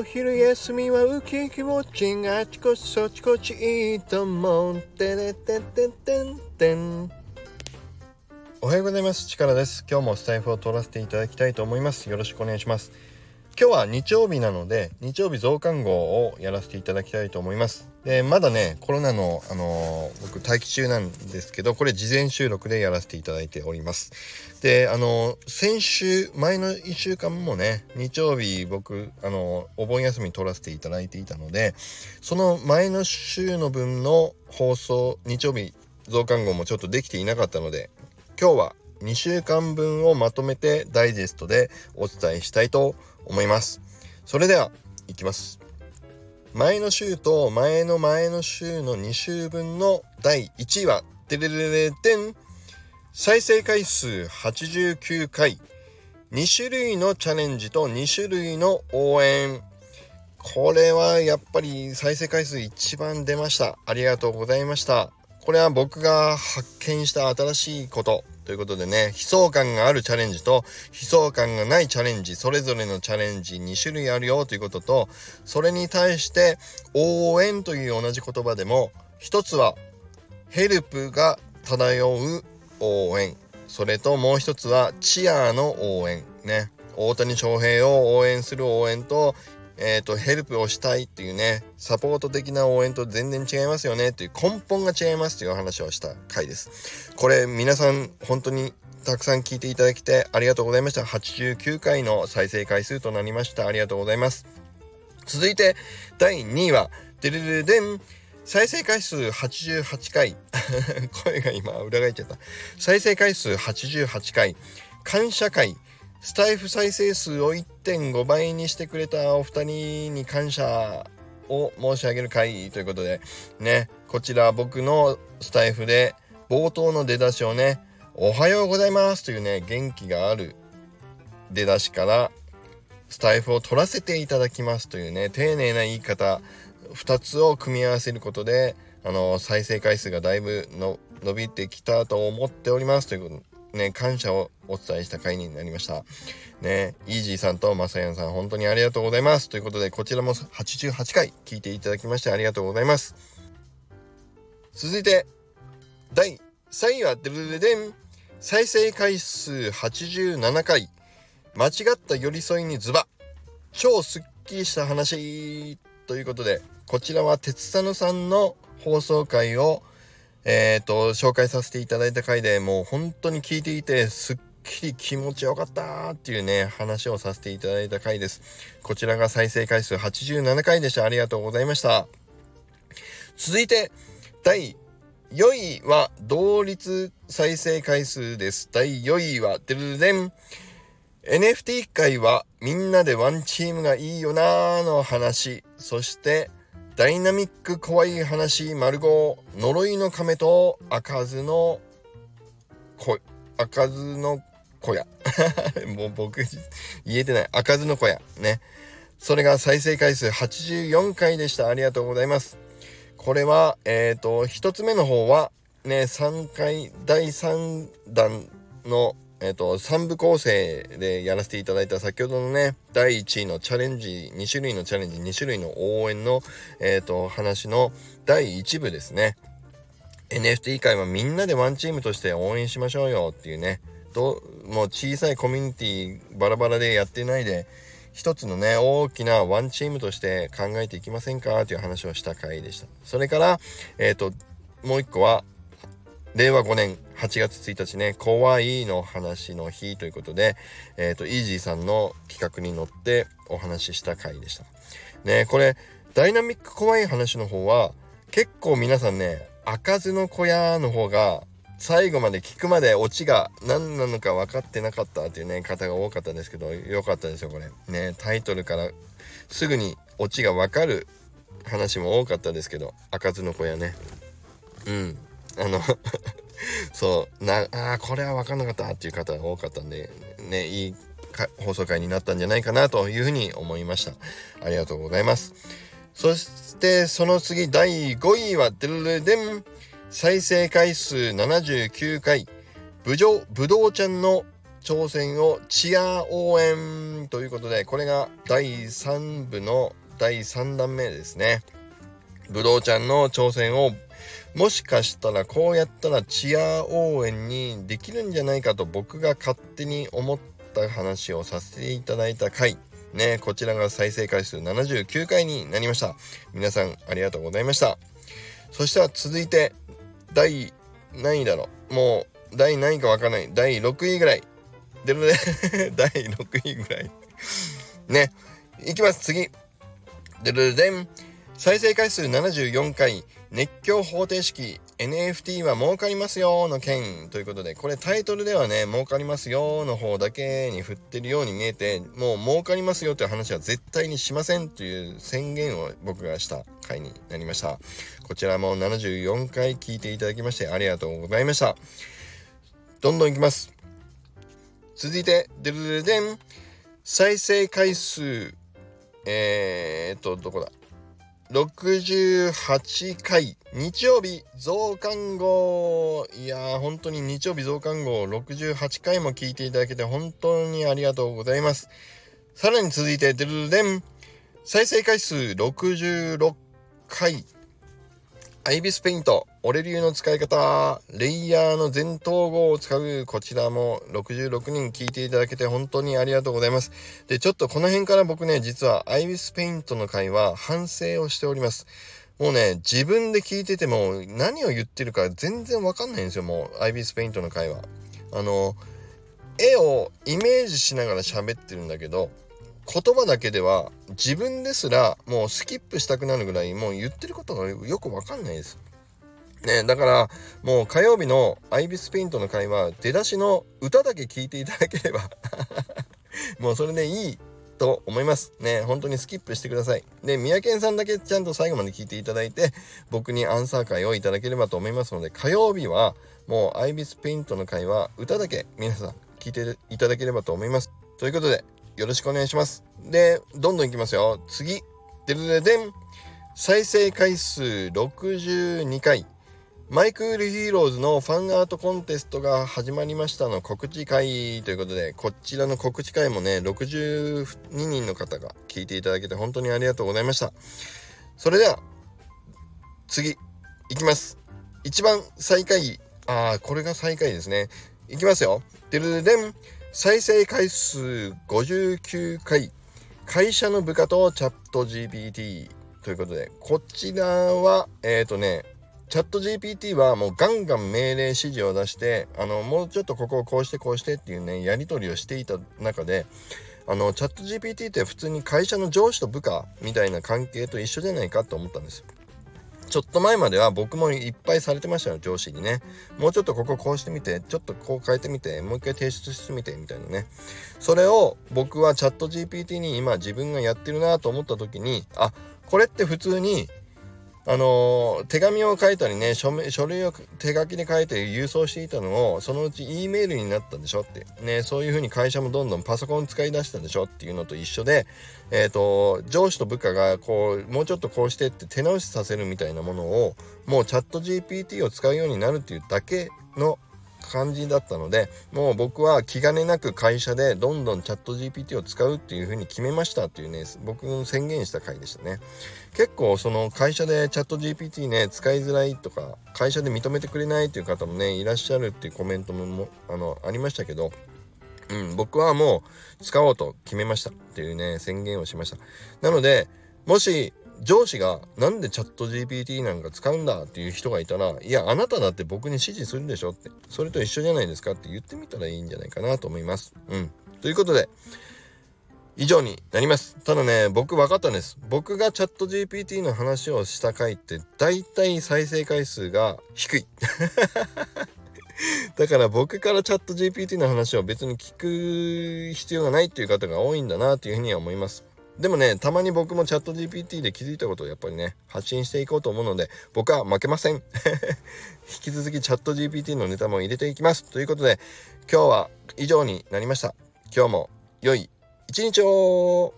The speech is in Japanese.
お昼休みはウキウキウォッチンあちこちそちこちいいと思うてれてってってんてんおはようございます。力です。今日もスタイフを取らせていただきたいと思います。よろしくお願いします。今日は日曜日なので日曜日増刊号をやらせていただきたいと思います。でまだねコロナのあのー、僕待機中なんですけどこれ事前収録でやらせていただいております。であのー、先週前の1週間もね日曜日僕あのー、お盆休み取らせていただいていたのでその前の週の分の放送日曜日増刊号もちょっとできていなかったので今日は2週間分をまとめてダイジェストでお伝えしたいと思います。それでは行きます。前の週と前の前の週の2週分の第1位はデレレレテン再生回数89回。2種類のチャレンジと2種類の応援。これはやっぱり再生回数一番出ました。ありがとうございました。これは僕が発見した新しいこと。ということでね、悲壮感があるチャレンジと悲壮感がないチャレンジ、それぞれのチャレンジ2種類あるよということと、それに対して応援という同じ言葉でも、一つはヘルプが漂う応援、それともう一つはチアの応援ね。大谷翔平を応援する応援とえっ、ー、と、ヘルプをしたいっていうね、サポート的な応援と全然違いますよねっていう根本が違いますという話をした回です。これ皆さん本当にたくさん聞いていただきてありがとうございました。89回の再生回数となりました。ありがとうございます。続いて第2位は、デルルデン再生回数88回 声が今裏返っちゃった再生回数88回感謝会スタイフ再生数を1.5倍にしてくれたお二人に感謝を申し上げる回ということでねこちら僕のスタイフで冒頭の出だしをねおはようございますというね元気がある出だしからスタイフを取らせていただきますというね丁寧な言い方2つを組み合わせることであの再生回数がだいぶの伸びてきたと思っておりますということね、感謝をお伝えした回になりました。ね、イージーさんとマサヤンさん、本当にありがとうございます。ということで、こちらも88回聞いていただきましてありがとうございます。続いて、第3位は、デルデデン。再生回数87回。間違った寄り添いにズバ。超スッキリした話。ということで、こちらは鉄佐野さんの放送回をえっ、ー、と、紹介させていただいた回でもう本当に聞いていて、すっきり気持ちよかったっていうね、話をさせていただいた回です。こちらが再生回数87回でした。ありがとうございました。続いて、第4位は同率再生回数です。第4位は、てるでん。NFT 界はみんなでワンチームがいいよなーの話。そして、ダイナミック怖い話丸5呪いの亀と開かずの子開かずの小屋。もう僕言えてない。開かずの小屋。ね。それが再生回数84回でした。ありがとうございます。これはえっ、ー、と1つ目の方はね3回第3弾のえっ、ー、と、3部構成でやらせていただいた先ほどのね、第1位のチャレンジ、2種類のチャレンジ、2種類の応援の、えっ、ー、と、話の第1部ですね。NFT 界はみんなでワンチームとして応援しましょうよっていうね、どもう小さいコミュニティバラバラでやってないで、一つのね、大きなワンチームとして考えていきませんかという話をした回でした。それから、えっ、ー、と、もう一個は、令和5年8月1日ね、怖いの話の日ということで、えっ、ー、と、イージーさんの企画に乗ってお話しした回でした。ね、これ、ダイナミック怖い話の方は、結構皆さんね、開かずの小屋の方が、最後まで聞くまでオチが何なのか分かってなかったっていうね、方が多かったんですけど、良かったですよ、これ。ね、タイトルからすぐにオチが分かる話も多かったですけど、開かずの小屋ね。うん。あの そうなあこれは分かんなかったっていう方が多かったんでねいい放送回になったんじゃないかなというふうに思いました。ありがとうございます。そしてその次第5位はデルレデン再生回数79回。ぶじょぶどうちゃんの挑戦をチア応援ということで、これが第3部の第3弾目ですね。ぶどうちゃんの挑戦をもしかしたらこうやったらチア応援にできるんじゃないかと僕が勝手に思った話をさせていただいた回。ねこちらが再生回数79回になりました。皆さんありがとうございました。そしたら続いて第何位だろう。もう第何位かわかんない。第6位ぐらい。出るね第6位ぐらい。ね。いきます。次。でるでん。再生回数74回。熱狂方程式 NFT は儲かりますよの件。ということでこれタイトルではね儲かりますよの方だけに振ってるように見えてもう儲かりますよという話は絶対にしませんという宣言を僕がした回になりました。こちらも74回聞いていただきましてありがとうございました。どんどんいきます。続いてデルデルデン。再生回数。えー、っとどこだ？68回日曜日増刊号いやー本当に日曜日増刊号68回も聞いていただけて本当にありがとうございます。さらに続いてデルデン。再生回数66回アイビスペイント、オレ流の使い方、レイヤーの全統合を使う、こちらも66人聞いていただけて本当にありがとうございます。で、ちょっとこの辺から僕ね、実はアイビスペイントの回は反省をしております。もうね、自分で聞いてても何を言ってるか全然わかんないんですよ、もう、アイビスペイントの回は。あの、絵をイメージしながら喋ってるんだけど、言葉だけでは自分ですらもうスキップしたくなるぐらいもう言ってることがよくわかんないです。ね、だからもう火曜日のアイビスペイントの会は出だしの歌だけ聞いていただければ もうそれでいいと思います。ね、本当にスキップしてください。で、三宅さんだけちゃんと最後まで聞いていただいて、僕にアンサー会をいただければと思いますので、火曜日はもうアイビスペイントの会は歌だけ皆さん聞いていただければと思います。ということで、よろしくお願いします。で、どんどんいきますよ。次。でるででん。再生回数62回。マイクールヒーローズのファンアートコンテストが始まりましたの告知会ということで、こちらの告知会もね、62人の方が聞いていただけて本当にありがとうございました。それでは、次、いきます。一番最下位。ああ、これが最下位ですね。いきますよ。でるでん。再生回数59回会社の部下とチャット GPT ということでこちらはえっ、ー、とねチャット GPT はもうガンガン命令指示を出してあのもうちょっとここをこうしてこうしてっていうねやり取りをしていた中であのチャット GPT って普通に会社の上司と部下みたいな関係と一緒じゃないかと思ったんですよ。ちょっと前までは僕もいっぱいされてましたよ、上司にね。もうちょっとこここうしてみて、ちょっとこう変えてみて、もう一回提出してみて、みたいなね。それを僕はチャット GPT に今自分がやってるなと思った時に、あ、これって普通にあの手紙を書いたりね書書類を手書きで書いて郵送していたのをそのうち E メールになったでしょって。ねそういうふうに会社もどんどんパソコン使い出したでしょっていうのと一緒でえっ、ー、と上司と部下がこうもうちょっとこうしてって手直しさせるみたいなものをもうチャット GPT を使うようになるっていうだけの感じだったのでもう僕は気兼ねなく会社でどんどんチャット GPT を使うっていう風に決めましたっていうね僕の宣言した回でしたね。結構その会社でチャット GPT ね使いづらいとか会社で認めてくれないっていう方もねいらっしゃるっていうコメントもあのありましたけどうん、僕はもう使おうと決めましたっていうね宣言をしました。なのでもし上司がなんでチャット GPT なんか使うんだっていう人がいたら、いや、あなただって僕に指示するんでしょって、それと一緒じゃないですかって言ってみたらいいんじゃないかなと思います。うん。ということで、以上になります。ただね、僕分かったんです。僕がチャット GPT の話をした回って、大体再生回数が低い。だから僕からチャット GPT の話を別に聞く必要がないっていう方が多いんだなというふうには思います。でもね、たまに僕もチャット GPT で気づいたことをやっぱりね、発信していこうと思うので、僕は負けません。引き続きチャット GPT のネタも入れていきます。ということで、今日は以上になりました。今日も良い一日を